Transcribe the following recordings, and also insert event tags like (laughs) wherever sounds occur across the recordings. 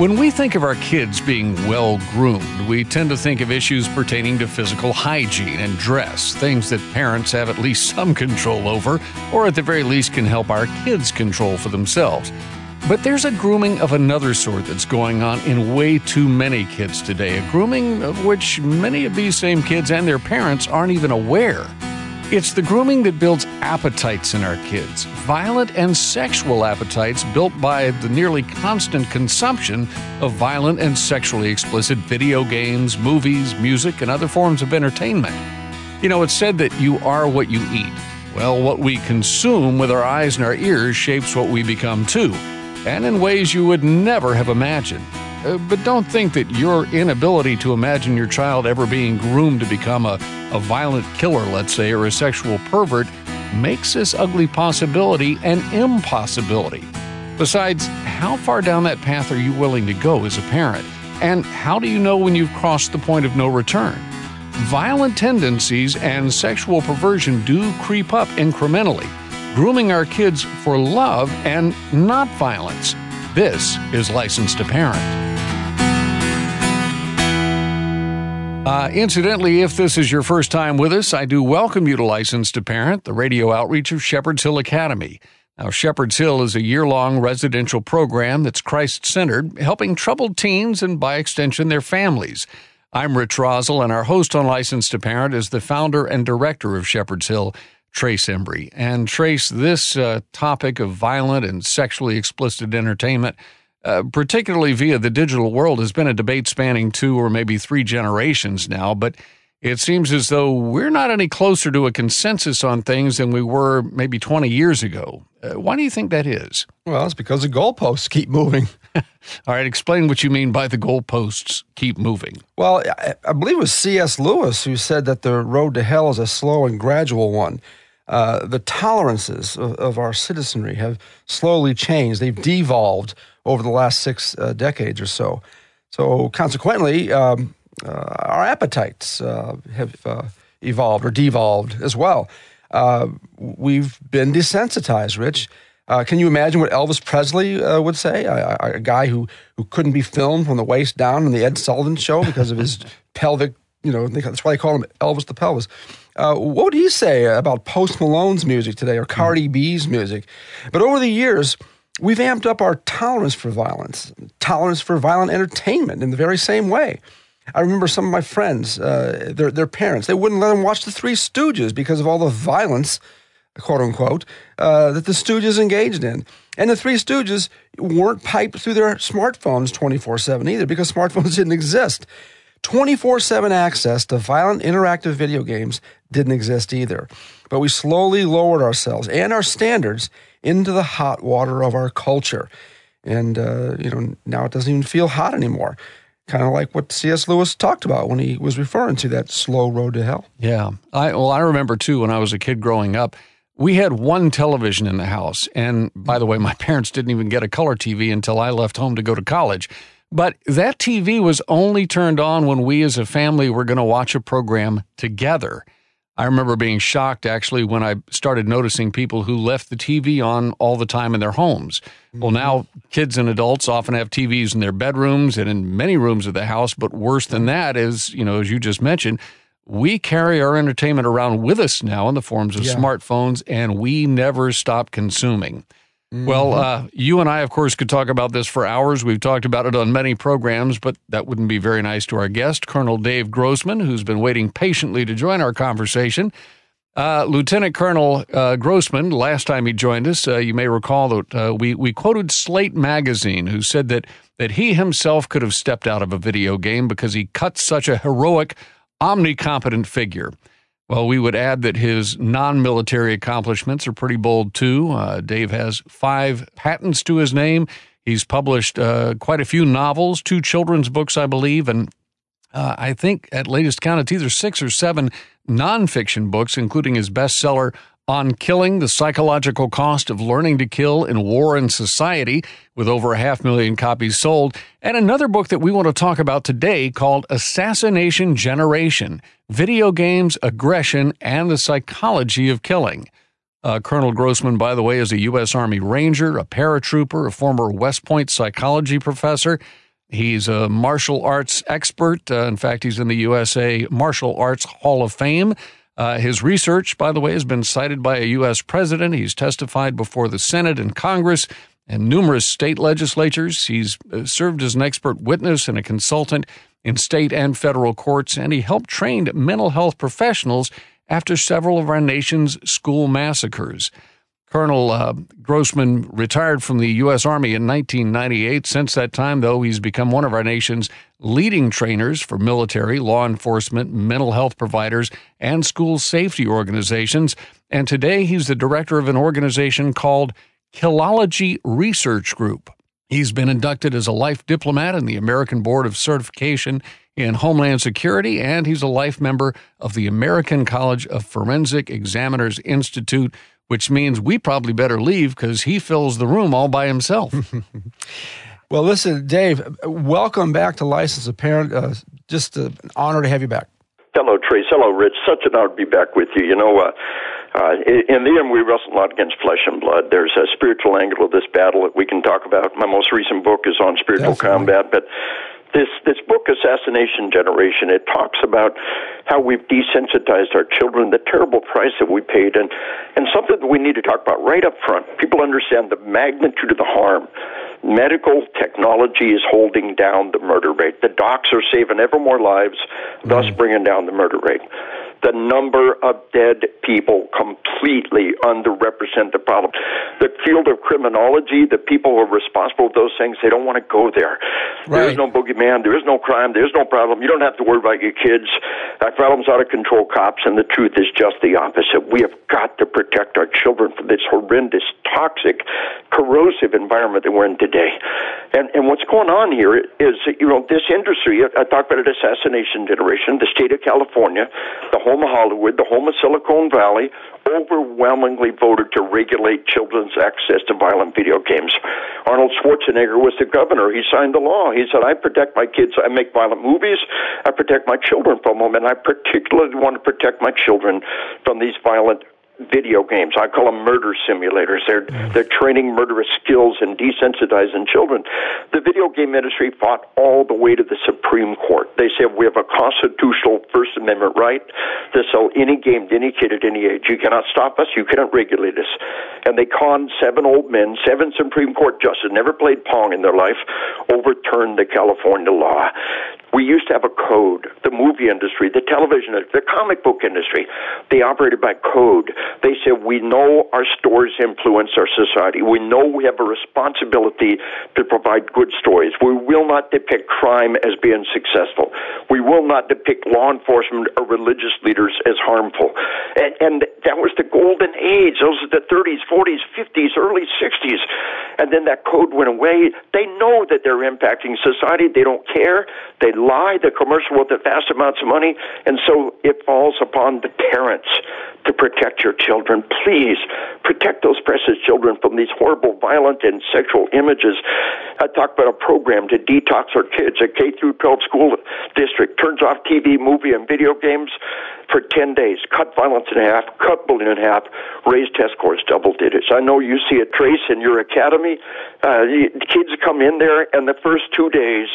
When we think of our kids being well groomed, we tend to think of issues pertaining to physical hygiene and dress, things that parents have at least some control over, or at the very least can help our kids control for themselves. But there's a grooming of another sort that's going on in way too many kids today, a grooming of which many of these same kids and their parents aren't even aware. It's the grooming that builds appetites in our kids, violent and sexual appetites built by the nearly constant consumption of violent and sexually explicit video games, movies, music, and other forms of entertainment. You know, it's said that you are what you eat. Well, what we consume with our eyes and our ears shapes what we become too, and in ways you would never have imagined. Uh, but don't think that your inability to imagine your child ever being groomed to become a, a violent killer, let's say, or a sexual pervert makes this ugly possibility an impossibility. Besides, how far down that path are you willing to go as a parent? And how do you know when you've crossed the point of no return? Violent tendencies and sexual perversion do creep up incrementally, grooming our kids for love and not violence. This is Licensed to Parent. Uh, incidentally, if this is your first time with us, I do welcome you to Licensed to Parent, the radio outreach of Shepherd's Hill Academy. Now, Shepherd's Hill is a year long residential program that's Christ centered, helping troubled teens and, by extension, their families. I'm Rich Rosell, and our host on Licensed to Parent is the founder and director of Shepherd's Hill, Trace Embry. And Trace, this uh, topic of violent and sexually explicit entertainment uh, particularly via the digital world, has been a debate spanning two or maybe three generations now. But it seems as though we're not any closer to a consensus on things than we were maybe 20 years ago. Uh, why do you think that is? Well, it's because the goalposts keep moving. (laughs) All right, explain what you mean by the goalposts keep moving. Well, I, I believe it was C.S. Lewis who said that the road to hell is a slow and gradual one. Uh, the tolerances of, of, our citizenry have slowly changed. They've devolved over the last six uh, decades or so. So, consequently, um, uh, our appetites uh, have uh, evolved or devolved as well. we've been desensitized, Rich. can you imagine what Elvis Presley would say? A, a, guy who, who couldn't be filmed from the waist down on the Ed Sullivan show because of his (laughs) pelvic, you know, that's why they call him Elvis the Pelvis. Uh, what would he say about Post Malone's music today or Cardi B's music? But over the years, we've amped up our tolerance for violence, tolerance for violent entertainment in the very same way. I remember some of my friends, uh, their, their parents, they wouldn't let them watch The Three Stooges because of all the violence, quote unquote, uh, that the Stooges engaged in. And the Three Stooges weren't piped through their smartphones 24 7 either because (laughs) smartphones didn't exist. 24 7 access to violent interactive video games didn't exist either. But we slowly lowered ourselves and our standards into the hot water of our culture. And, uh, you know, now it doesn't even feel hot anymore. Kind of like what C.S. Lewis talked about when he was referring to that slow road to hell. Yeah. I, well, I remember too when I was a kid growing up, we had one television in the house. And by the way, my (laughs) parents didn't even get a color TV until I left home to go to college. But that TV was only turned on when we as a family were going to watch a program together. I remember being shocked actually when I started noticing people who left the TV on all the time in their homes. Mm-hmm. Well, now kids and adults often have TVs in their bedrooms and in many rooms of the house. But worse than that is, you know, as you just mentioned, we carry our entertainment around with us now in the forms of yeah. smartphones and we never stop consuming. Mm-hmm. Well, uh, you and I, of course, could talk about this for hours. We've talked about it on many programs, but that wouldn't be very nice to our guest, Colonel Dave Grossman, who's been waiting patiently to join our conversation. Uh, Lieutenant Colonel uh, Grossman, last time he joined us, uh, you may recall that uh, we we quoted Slate magazine, who said that that he himself could have stepped out of a video game because he cut such a heroic, omnicompetent figure. Well, we would add that his non military accomplishments are pretty bold too. Uh, Dave has five patents to his name. He's published uh, quite a few novels, two children's books, I believe, and uh, I think at latest count it's either six or seven nonfiction books, including his bestseller, on killing the psychological cost of learning to kill in war and society, with over a half million copies sold, and another book that we want to talk about today called Assassination Generation Video Games, Aggression, and the Psychology of Killing. Uh, Colonel Grossman, by the way, is a U.S. Army Ranger, a paratrooper, a former West Point psychology professor. He's a martial arts expert. Uh, in fact, he's in the USA Martial Arts Hall of Fame. Uh, his research, by the way, has been cited by a U.S. president. He's testified before the Senate and Congress and numerous state legislatures. He's uh, served as an expert witness and a consultant in state and federal courts, and he helped train mental health professionals after several of our nation's school massacres. Colonel uh, Grossman retired from the U.S. Army in 1998. Since that time, though, he's become one of our nation's leading trainers for military, law enforcement, mental health providers, and school safety organizations. And today, he's the director of an organization called Killology Research Group. He's been inducted as a life diplomat in the American Board of Certification in Homeland Security, and he's a life member of the American College of Forensic Examiners Institute which means we probably better leave because he fills the room all by himself. (laughs) well, listen, Dave, welcome back to Licensed to Parent. Uh, just an honor to have you back. Hello, Trace. Hello, Rich. Such an honor to be back with you. You know, uh, uh, in the end, we wrestle not against flesh and blood. There's a spiritual angle of this battle that we can talk about. My most recent book is on spiritual Definitely. combat, but this this book assassination generation it talks about how we've desensitized our children the terrible price that we paid and and something that we need to talk about right up front people understand the magnitude of the harm medical technology is holding down the murder rate. The docs are saving ever more lives thus bringing down the murder rate the number of dead people completely underrepresent the problem. The field of criminology, the people who are responsible for those things, they don't want to go there. Right. There is no boogeyman. There is no crime. There is no problem. You don't have to worry about your kids. That problem's out of control, cops. And the truth is just the opposite. We have got to protect our children from this horrendous, toxic, corrosive environment that we're in today. And and what's going on here is, you know, this industry. I, talk about an assassination generation. The state of California, the of Hollywood, the home of Silicon Valley, overwhelmingly voted to regulate children's access to violent video games. Arnold Schwarzenegger was the governor. He signed the law. He said, I protect my kids. I make violent movies. I protect my children from them. And I particularly want to protect my children from these violent video games. I call them murder simulators. They're mm. they're training murderous skills and desensitizing children. The video game industry fought all the way to the Supreme Court. They said we have a constitutional First Amendment right to sell any game to any kid at any age. You cannot stop us. You cannot regulate us. And they conned seven old men, seven Supreme Court justices, never played pong in their life, overturned the California law. We used to have a code. The movie industry, the television, the comic book industry, they operated by code. They said, We know our stories influence our society. We know we have a responsibility to provide good stories. We will not depict crime as being successful. We will not depict law enforcement or religious leaders as harmful. And, and that was the golden age. Those are the 30s, 40s, 50s, early 60s. And then that code went away. They know that they're impacting society. They don't care. They lie, the commercial with the vast amounts of money, and so it falls upon the parents to protect your children. Please protect those precious children from these horrible, violent, and sexual images. I talked about a program to detox our kids. A K through 12 school district turns off TV, movie, and video games for 10 days, cut violence in half, cut bullying in half, raise test scores double digits. I know you see a trace in your academy. Uh, the kids come in there, and the first two days,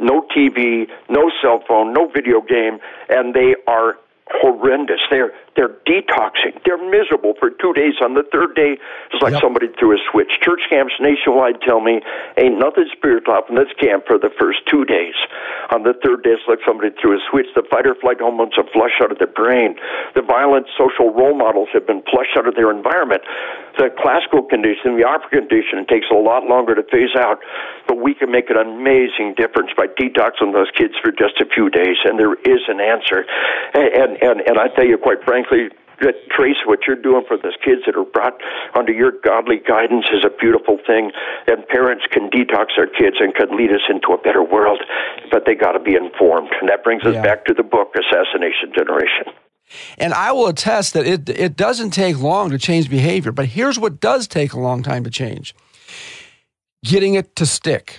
no TV, no cell phone, no video game, and they are horrendous. They're they're detoxing. They're miserable for two days. On the third day, it's like yep. somebody threw a switch. Church camps nationwide tell me ain't nothing spiritual up in this camp for the first two days. On the third day, it's like somebody threw a switch. The fight or flight hormones are flushed out of their brain. The violent social role models have been flushed out of their environment. The classical condition, the operant condition, it takes a lot longer to phase out, but we can make an amazing difference by detoxing those kids for just a few days, and there is an answer. And and and I tell you, quite frankly, that trace what you're doing for those kids that are brought under your godly guidance is a beautiful thing and parents can detox their kids and can lead us into a better world but they got to be informed and that brings us yeah. back to the book assassination generation and I will attest that it it doesn't take long to change behavior but here's what does take a long time to change getting it to stick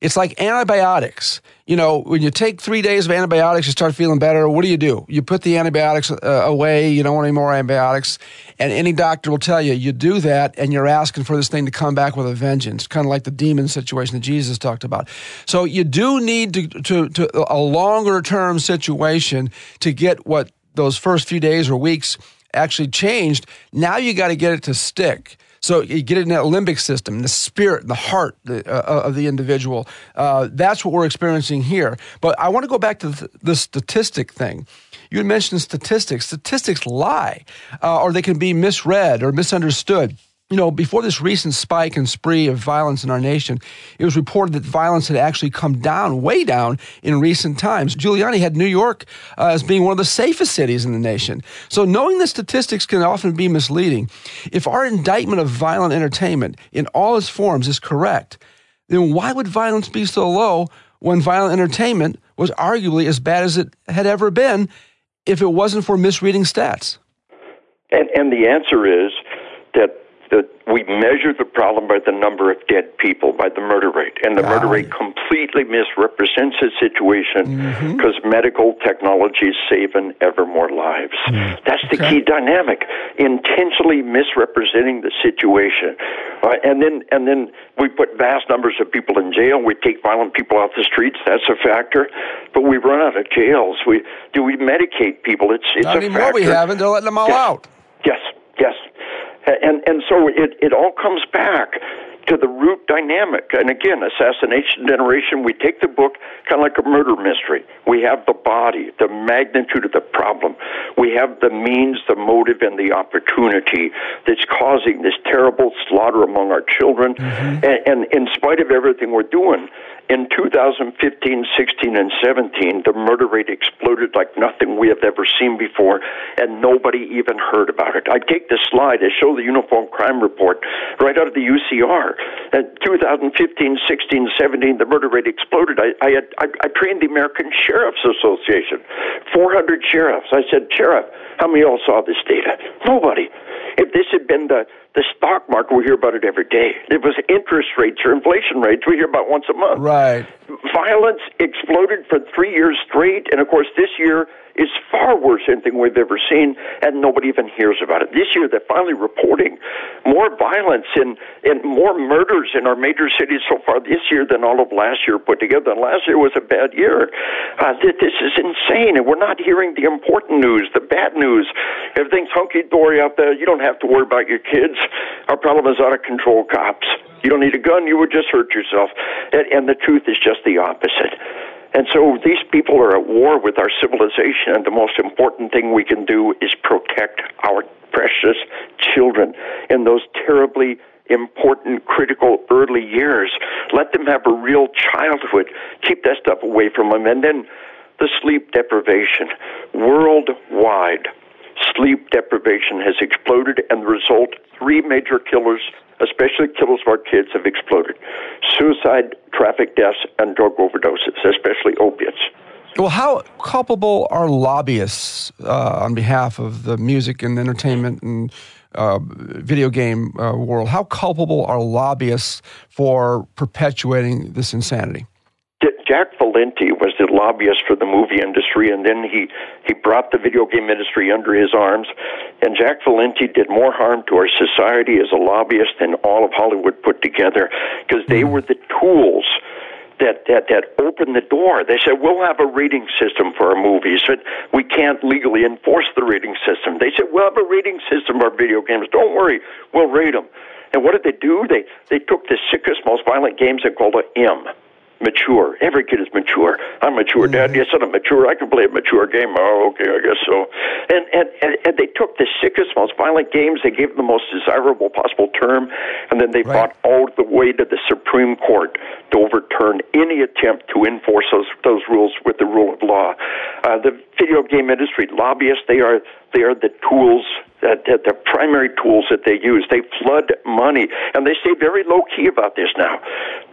It's like antibiotics. You know, when you take three days of antibiotics, you start feeling better. What do you do? You put the antibiotics uh, away. You don't want any more antibiotics. And any doctor will tell you, you do that, and you're asking for this thing to come back with a vengeance, kind of like the demon situation that Jesus talked about. So you do need to, to, to a longer term situation to get what those first few days or weeks actually changed. Now you got to get it to stick. So you get it in that limbic system, the spirit, the heart uh, uh, of the individual. Uh, that's what we're experiencing here. But I want to go back to the, statistic thing. You had mentioned statistics. Statistics lie, uh, or they can be misread or misunderstood you know, before this recent spike and spree of violence in our nation, it was reported that violence had actually come down, way down in recent times. Giuliani had New York uh, as being one of the safest cities in the nation. So, knowing the statistics can often be misleading. If our indictment of violent entertainment in all its forms is correct, then why would violence be so low when violent entertainment was arguably as bad as it had ever been if it wasn't for misreading stats? And, and the answer is that that we measure the problem by the number of dead people, by the murder rate. And the murder rate completely misrepresents the situation because mm-hmm. medical technology is saving ever more lives. Mm. That's the okay. key dynamic. Intentionally misrepresenting the situation. Uh, and then and then we put vast numbers of people in jail. We take violent people off the streets. That's a factor. But we run out of jails. We do we medicate people? It's it's Not a anymore factor. we haven't. They're letting them all yes. out. Yes, yes. And, and so it, it all comes back to the root dynamic. And again, Assassination Generation, we take the book kind of like a murder mystery. We have the body, the magnitude of the problem. We have the means, the motive, and the opportunity that's causing this terrible slaughter among our children. Mm-hmm. And, and in spite of everything we're doing, in 2015, 16, and 17, the murder rate exploded like nothing we have ever seen before, and nobody even heard about it. I take this slide, I show the Uniform Crime Report right out of the UCR. In 2015, 16, 17, the murder rate exploded. I, I, had, I, I trained the American Sheriff's Association, 400 sheriffs. I said, Sheriff, how many of y'all saw this data? Nobody. If this had been the the stock market, we hear about it every day. It was interest rates or inflation rates, we hear about once a month. Right. Violence exploded for three years straight, and of course, this year is far worse than anything we've ever seen, and nobody even hears about it. This year, they're finally reporting more violence and, and more murders in our major cities so far this year than all of last year put together. And last year was a bad year. Uh, this is insane, and we're not hearing the important news, the bad news. Everything's hunky dory out there. You don't have to worry about your kids. Our problem is out of control cops. You don't need a gun, you would just hurt yourself. And, and the truth is just the opposite. And so these people are at war with our civilization, and the most important thing we can do is protect our precious children in those terribly important, critical early years. Let them have a real childhood. Keep that stuff away from them. And then the sleep deprivation. Worldwide, sleep deprivation has exploded, and the result three major killers especially killers of our kids, have exploded. Suicide, traffic deaths, and drug overdoses, especially opiates. Well, how culpable are lobbyists uh, on behalf of the music and entertainment and uh, video game uh, world? How culpable are lobbyists for perpetuating this insanity? Jack Valenti was the lobbyist for the movie industry, and then he he brought the video game industry under his arms. And Jack Valenti did more harm to our society as a lobbyist than all of Hollywood put together, because they hmm. were the tools that, that that opened the door. They said we'll have a rating system for our movies, but we can't legally enforce the rating system. They said we'll have a rating system for our video games. Don't worry, we'll rate them. And what did they do? They they took the sickest, most violent games and called it M mature. Every kid is mature. I'm mature, mm-hmm. Dad. Yes, I'm mature. I can play a mature game. Oh, okay, I guess so. And, and and and they took the sickest, most violent games. They gave them the most desirable possible term, and then they right. fought all the way to the Supreme Court to overturn any attempt to enforce those those rules with the rule of law. Uh, the video game industry lobbyists they are They are the tools that, that the primary tools that they use. They flood money, and they stay very low key about this now.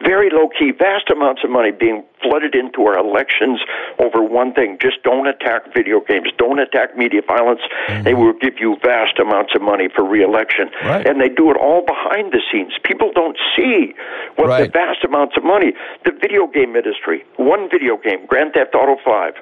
Very low key, vast amounts of money being flooded into our elections over one thing: just don't attack video games, don't attack media violence. Mm-hmm. They will give you vast amounts of money for reelection, right. and they do it all behind the scenes. People don't see what right. the vast amounts of money. The video game industry, one video game, Grand Theft Auto Five.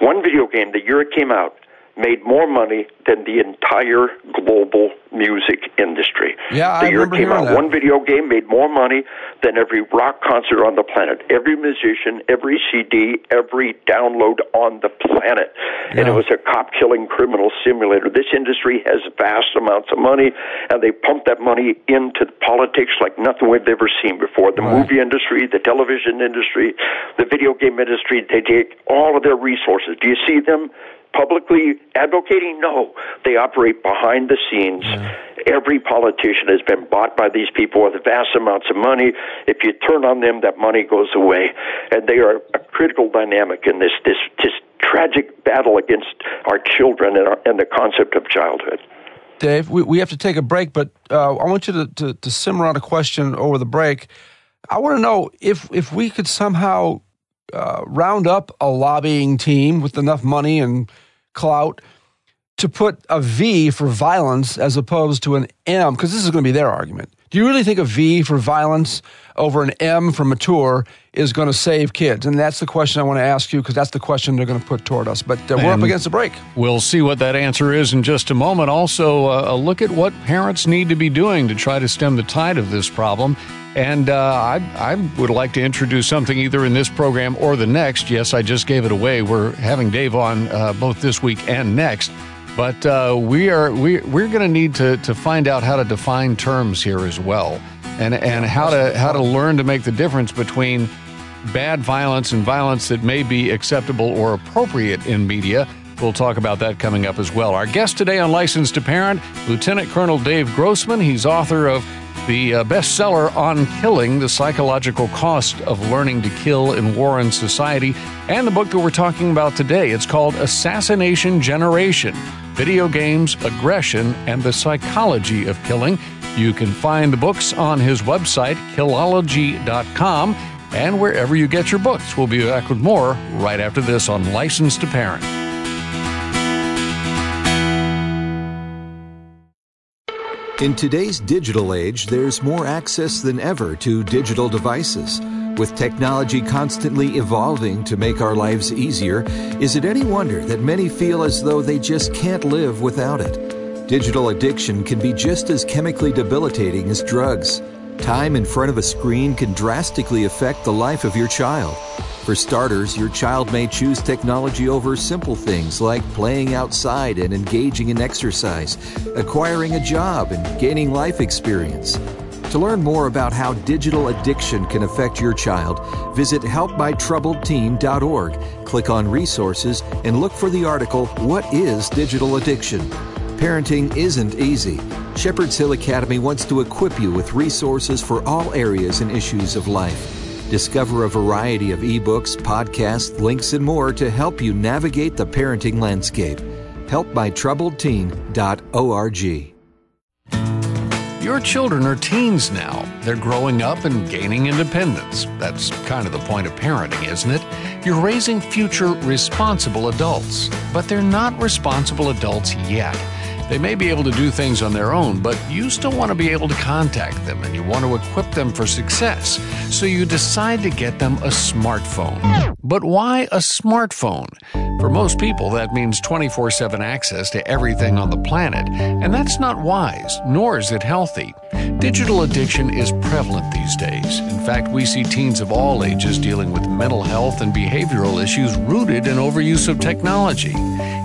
One video game, the year it came out, made more money than the entire global music industry. Yeah, the I year remember came out, that. one video game made more money than every rock concert on the planet. Every musician, every CD, every download on the planet. Yeah. And it was a cop killing criminal simulator. This industry has vast amounts of money, and they pump that money into politics like nothing we've ever seen before. The right. movie industry, the television industry, the video game industry, they take all of their resources. Do you see them? Publicly advocating? No. They operate behind the scenes. Yeah. Every politician has been bought by these people with vast amounts of money. If you turn on them, that money goes away. And they are a critical dynamic in this, this, this tragic battle against our children and, our, and the concept of childhood. Dave, we, we have to take a break, but uh, I want you to, to, to simmer on a question over the break. I want to know if if we could somehow uh, round up a lobbying team with enough money and clout to put a V for violence as opposed to an M, because this is going to be their argument. Do you really think a V for violence over an M for mature is going to save kids? And that's the question I want to ask you because that's the question they're going to put toward us. But uh, we're up against the break. We'll see what that answer is in just a moment. Also, uh, a look at what parents need to be doing to try to stem the tide of this problem. And uh, I, I would like to introduce something either in this program or the next. Yes, I just gave it away. We're having Dave on uh, both this week and next. But uh, we are we we're going to need to to find out how to define terms here as well, and and how to how to learn to make the difference between bad violence and violence that may be acceptable or appropriate in media. We'll talk about that coming up as well. Our guest today on Licensed to Parent, Lieutenant Colonel Dave Grossman. He's author of the uh, bestseller on killing the psychological cost of learning to kill in war and society, and the book that we're talking about today. It's called Assassination Generation Video Games, Aggression, and the Psychology of Killing. You can find the books on his website, killology.com, and wherever you get your books. We'll be back with more right after this on Licensed to Parent. In today's digital age, there's more access than ever to digital devices. With technology constantly evolving to make our lives easier, is it any wonder that many feel as though they just can't live without it? Digital addiction can be just as chemically debilitating as drugs. Time in front of a screen can drastically affect the life of your child. For starters, your child may choose technology over simple things like playing outside and engaging in exercise, acquiring a job, and gaining life experience. To learn more about how digital addiction can affect your child, visit helpmytroubledteen.org, click on resources, and look for the article, What is Digital Addiction? Parenting isn't easy. Shepherd's Hill Academy wants to equip you with resources for all areas and issues of life. Discover a variety of ebooks, podcasts, links, and more to help you navigate the parenting landscape. HelpMyTroubledTeen.org. Your children are teens now. They're growing up and gaining independence. That's kind of the point of parenting, isn't it? You're raising future responsible adults, but they're not responsible adults yet. They may be able to do things on their own, but you still want to be able to contact them and you want to equip them for success. So you decide to get them a smartphone. But why a smartphone? For most people, that means 24 7 access to everything on the planet, and that's not wise, nor is it healthy. Digital addiction is prevalent these days. In fact, we see teens of all ages dealing with mental health and behavioral issues rooted in overuse of technology.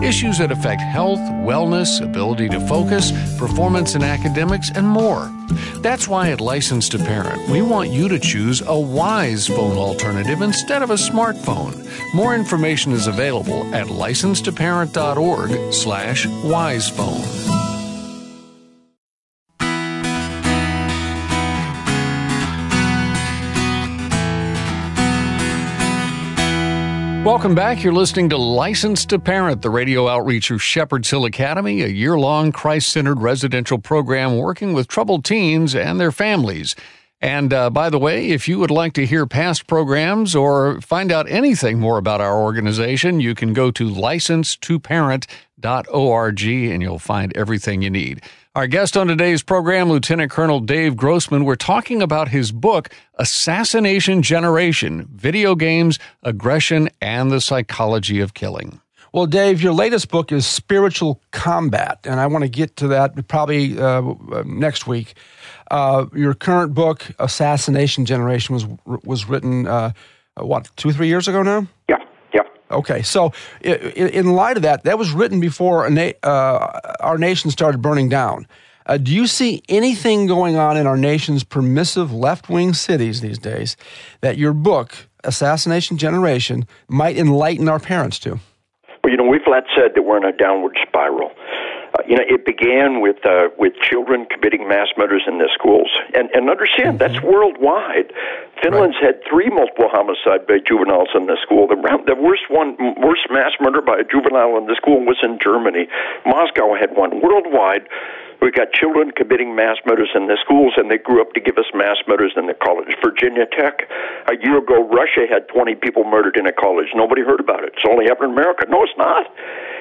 Issues that affect health, wellness, ability to focus, performance in academics, and more. That's why at Licensed to Parent, we want you to choose a wise phone alternative instead of a smartphone. More information is available at license2parent.org slash wisephone. Welcome back. You're listening to Licensed to Parent, the radio outreach of Shepherd's Hill Academy, a year long Christ centered residential program working with troubled teens and their families. And uh, by the way, if you would like to hear past programs or find out anything more about our organization, you can go to license2parent.org and you'll find everything you need. Our guest on today's program, Lieutenant Colonel Dave Grossman, we're talking about his book, Assassination Generation Video Games, Aggression, and the Psychology of Killing. Well, Dave, your latest book is Spiritual Combat, and I want to get to that probably uh, next week. Uh, your current book, Assassination Generation, was was written uh, what two, three years ago now. Yeah. Okay, so in light of that, that was written before na- uh, our nation started burning down. Uh, do you see anything going on in our nation's permissive left wing cities these days that your book, Assassination Generation, might enlighten our parents to? Well, you know, we've flat said that we're in a downward spiral. Uh, you know, it began with uh, with children committing mass murders in their schools, and and understand mm-hmm. that's worldwide. Finland's right. had three multiple homicide by juveniles in the school. The, the worst one, worst mass murder by a juvenile in the school was in Germany. Moscow had one. Worldwide, we got children committing mass murders in the schools, and they grew up to give us mass murders in the college. Virginia Tech, a year ago, Russia had 20 people murdered in a college. Nobody heard about it. It's only happened in America. No, it's not.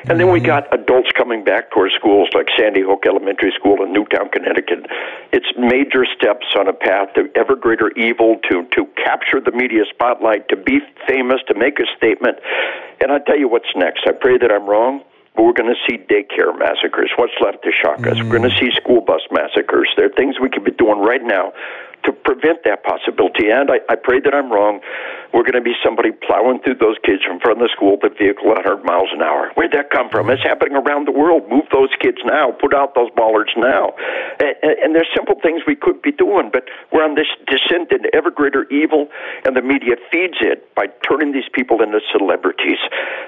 And then we mm-hmm. got adults coming back to our schools, like Sandy Hook Elementary School in Newtown, Connecticut. It's major steps on a path to ever greater evil, to to capture the media spotlight, to be famous, to make a statement. And I tell you what's next. I pray that I'm wrong. But we're going to see daycare massacres. What's left to shock us? Mm. We're going to see school bus massacres. There are things we could be doing right now to prevent that possibility. And I, I pray that I'm wrong. We're going to be somebody plowing through those kids from front of the school, the vehicle at 100 miles an hour. Where'd that come from? It's happening around the world. Move those kids now. Put out those bollards now. And, and there's simple things we could be doing, but we're on this descent into ever greater evil, and the media feeds it by turning these people into celebrities.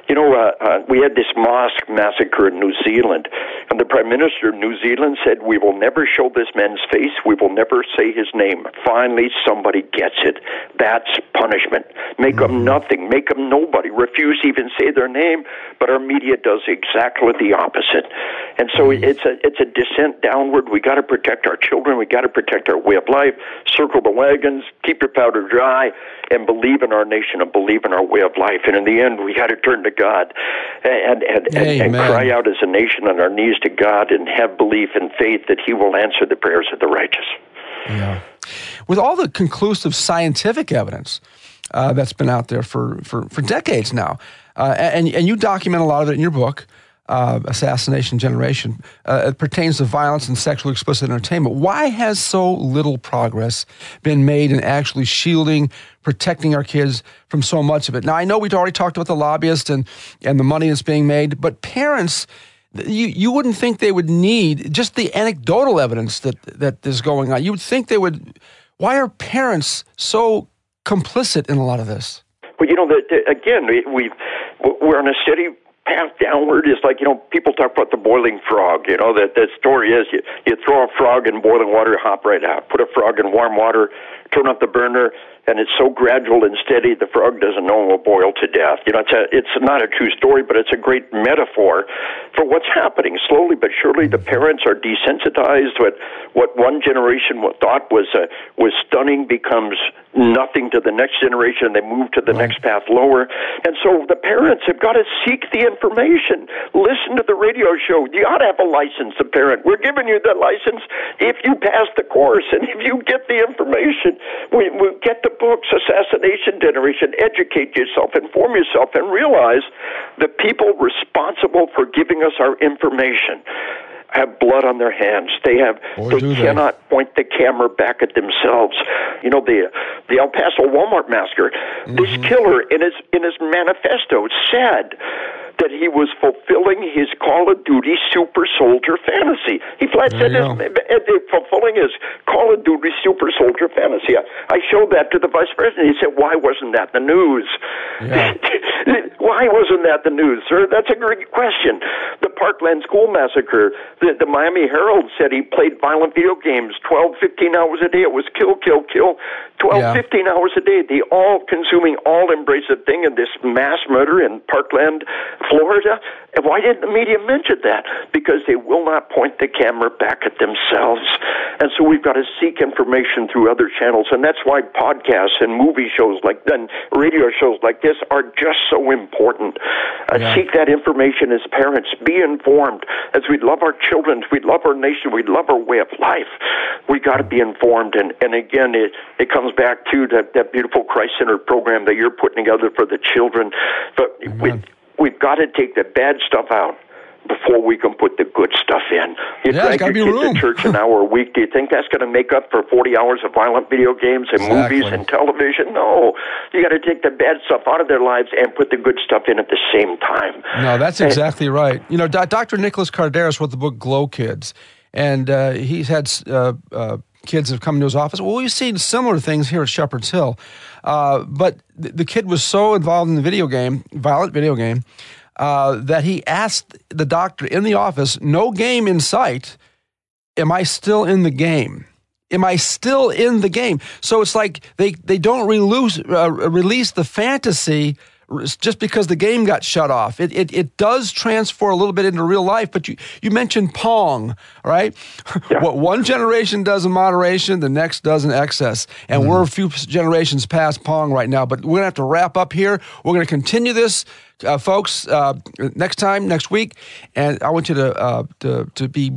You know, uh, uh, we had this mosque massacre in New Zealand, and the Prime Minister of New Zealand said, We will never show this man's face. We will never say his name. Finally, somebody gets it. That's punishment. Make mm-hmm. them nothing. Make them nobody. Refuse to even say their name. But our media does exactly the opposite. And so mm-hmm. it's a it's a descent downward. We got to protect our children. We got to protect our way of life. Circle the wagons. Keep your powder dry, and believe in our nation and believe in our way of life. And in the end, we got to turn to God and and, and, and cry out as a nation on our knees to God and have belief and faith that He will answer the prayers of the righteous. Yeah. With all the conclusive scientific evidence uh, that's been out there for, for, for decades now, uh, and, and you document a lot of it in your book, uh, Assassination Generation, uh, it pertains to violence and sexually explicit entertainment. Why has so little progress been made in actually shielding, protecting our kids from so much of it? Now, I know we've already talked about the lobbyists and, and the money that's being made, but parents you you wouldn't think they would need just the anecdotal evidence that that is going on. You would think they would. Why are parents so complicit in a lot of this? Well, you know, the, again, we we're on a steady path downward is like you know people talk about the boiling frog you know that that story is you you throw a frog in boiling water hop right out put a frog in warm water turn up the burner and it's so gradual and steady the frog doesn't know it will boil to death. You know, it's a it's not a true story, but it's a great metaphor for what's happening. Slowly but surely, the parents are desensitized. What what one generation thought was uh, was stunning becomes nothing to the next generation. They move to the right. next path lower, and so the parents have got to seek the information. Listen to the radio show. You ought to have a license, a parent. We're giving you the license if you pass the course and if you get the information. We we get the books, Assassination Generation, educate yourself, inform yourself, and realize the people responsible for giving us our information have blood on their hands. They have Boy, they cannot they. point the camera back at themselves. You know the the El Paso Walmart massacre. Mm-hmm. This killer in his in his manifesto said that he was fulfilling his Call of Duty super soldier fantasy. He flat said his, eh, eh, fulfilling his Call of Duty super soldier fantasy. I, I showed that to the vice president. He said, "Why wasn't that the news?" Yeah. (laughs) Why wasn't that the news, sir? That's a great question. The Parkland School Massacre, the, the Miami Herald said he played violent video games 12, 15 hours a day. It was kill, kill, kill, 12, yeah. 15 hours a day. The all consuming, all embracing thing of this mass murder in Parkland, Florida. And why didn't the media mention that? Because they will not point the camera back at themselves. And so we've got to seek information through other channels. And that's why podcasts and movie shows like and radio shows like this are just so important. Uh, yeah. Seek that information as parents. Be informed. As we love our children, we love our nation, we love our way of life. We got to be informed. And, and again, it, it comes back to that, that beautiful Christ centered program that you're putting together for the children. But we, we've got to take the bad stuff out before we can put the good stuff in. You yeah, drag your kids room. to church an (laughs) hour a week. Do you think that's going to make up for 40 hours of violent video games and exactly. movies and television? No. You got to take the bad stuff out of their lives and put the good stuff in at the same time. No, that's and, exactly right. You know, Dr. Nicholas Kardaras wrote the book Glow Kids, and uh, he's had uh, uh, kids have come to his office. Well, we've seen similar things here at Shepherd's Hill. Uh, but the kid was so involved in the video game, violent video game, uh, that he asked the doctor in the office, no game in sight, am I still in the game? Am I still in the game? So it's like they, they don't release, uh, release the fantasy just because the game got shut off. It, it, it does transfer a little bit into real life, but you, you mentioned Pong, right? Yeah. what one generation does in moderation, the next does in excess. And mm we're a few generations past Pong right now, but we're going to have to wrap up here. We're going to continue this. Uh, folks, uh, next time, next week, and I want you to, uh, to to be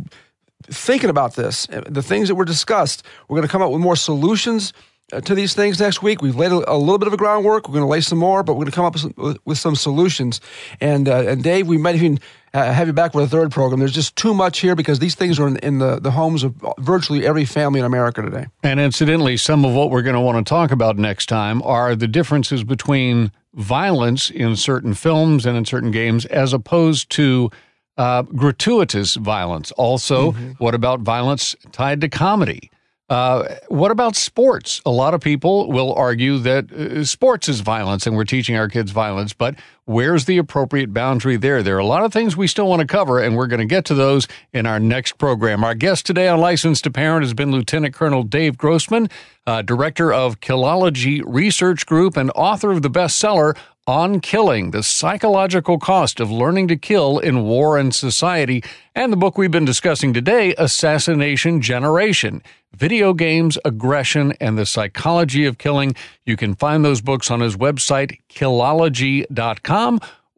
thinking about this, the things that were discussed. We're going to come up with more solutions uh, to these things next week. We've laid a, a, little bit of a groundwork. We're going to lay some more, but we're going to come up with some, with some solutions. And uh, and Dave, we might even uh, have you back with a third program. There's just too much here because these things are in, in, the, the homes of virtually every family in America today. And incidentally, some of what we're going to want to talk about next time are the differences between violence in certain films and in certain games as opposed to uh, gratuitous violence. Also, mm-hmm. what about violence tied to comedy? Uh, what about sports? A lot of people will argue that uh, sports is violence and we're teaching our kids violence, but where's the appropriate boundary there? There are a lot of things we still want to cover, and we're going to get to those in our next program. Our guest today on Licensed to Parent has been Lieutenant Colonel Dave Grossman, uh, Director of Killology Research Group and author of the bestseller on Killing The Psychological Cost of Learning to Kill in War and Society, and the book we've been discussing today, Assassination Generation Video Games, Aggression, and the Psychology of Killing. You can find those books on his website, killology.com.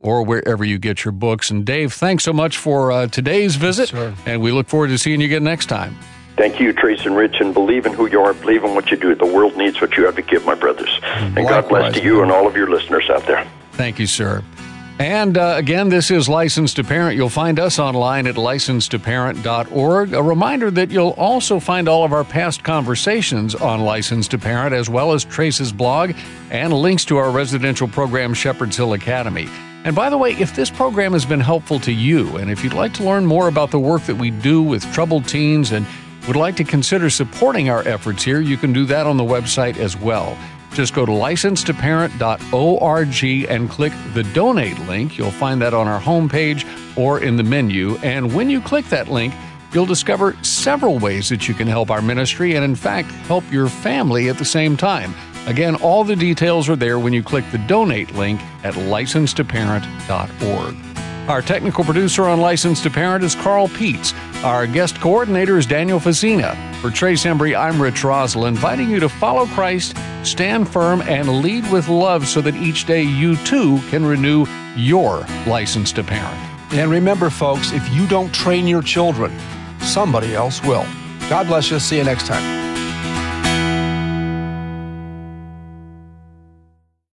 Or wherever you get your books. And Dave, thanks so much for uh, today's visit. Yes, and we look forward to seeing you again next time. Thank you, Trace and Rich, and believe in who you are, believe in what you do. The world needs what you have to give, my brothers. And Likewise, God bless to you and all of your listeners out there. Thank you, sir. And uh, again, this is Licensed to Parent. You'll find us online at licensedtoparent.org. A reminder that you'll also find all of our past conversations on Licensed to Parent, as well as Trace's blog and links to our residential program, Shepherd's Hill Academy. And by the way, if this program has been helpful to you, and if you'd like to learn more about the work that we do with troubled teens and would like to consider supporting our efforts here, you can do that on the website as well. Just go to licensedtoparent.org and click the donate link. You'll find that on our homepage or in the menu. And when you click that link, you'll discover several ways that you can help our ministry and, in fact, help your family at the same time. Again, all the details are there when you click the donate link at licensedtoparent.org. Our technical producer on Licensed to Parent is Carl Peets. Our guest coordinator is Daniel Facina. For Trace Embry, I'm Rich Rosell, inviting you to follow Christ, stand firm, and lead with love so that each day you too can renew your license to parent. And remember, folks, if you don't train your children, somebody else will. God bless you. See you next time.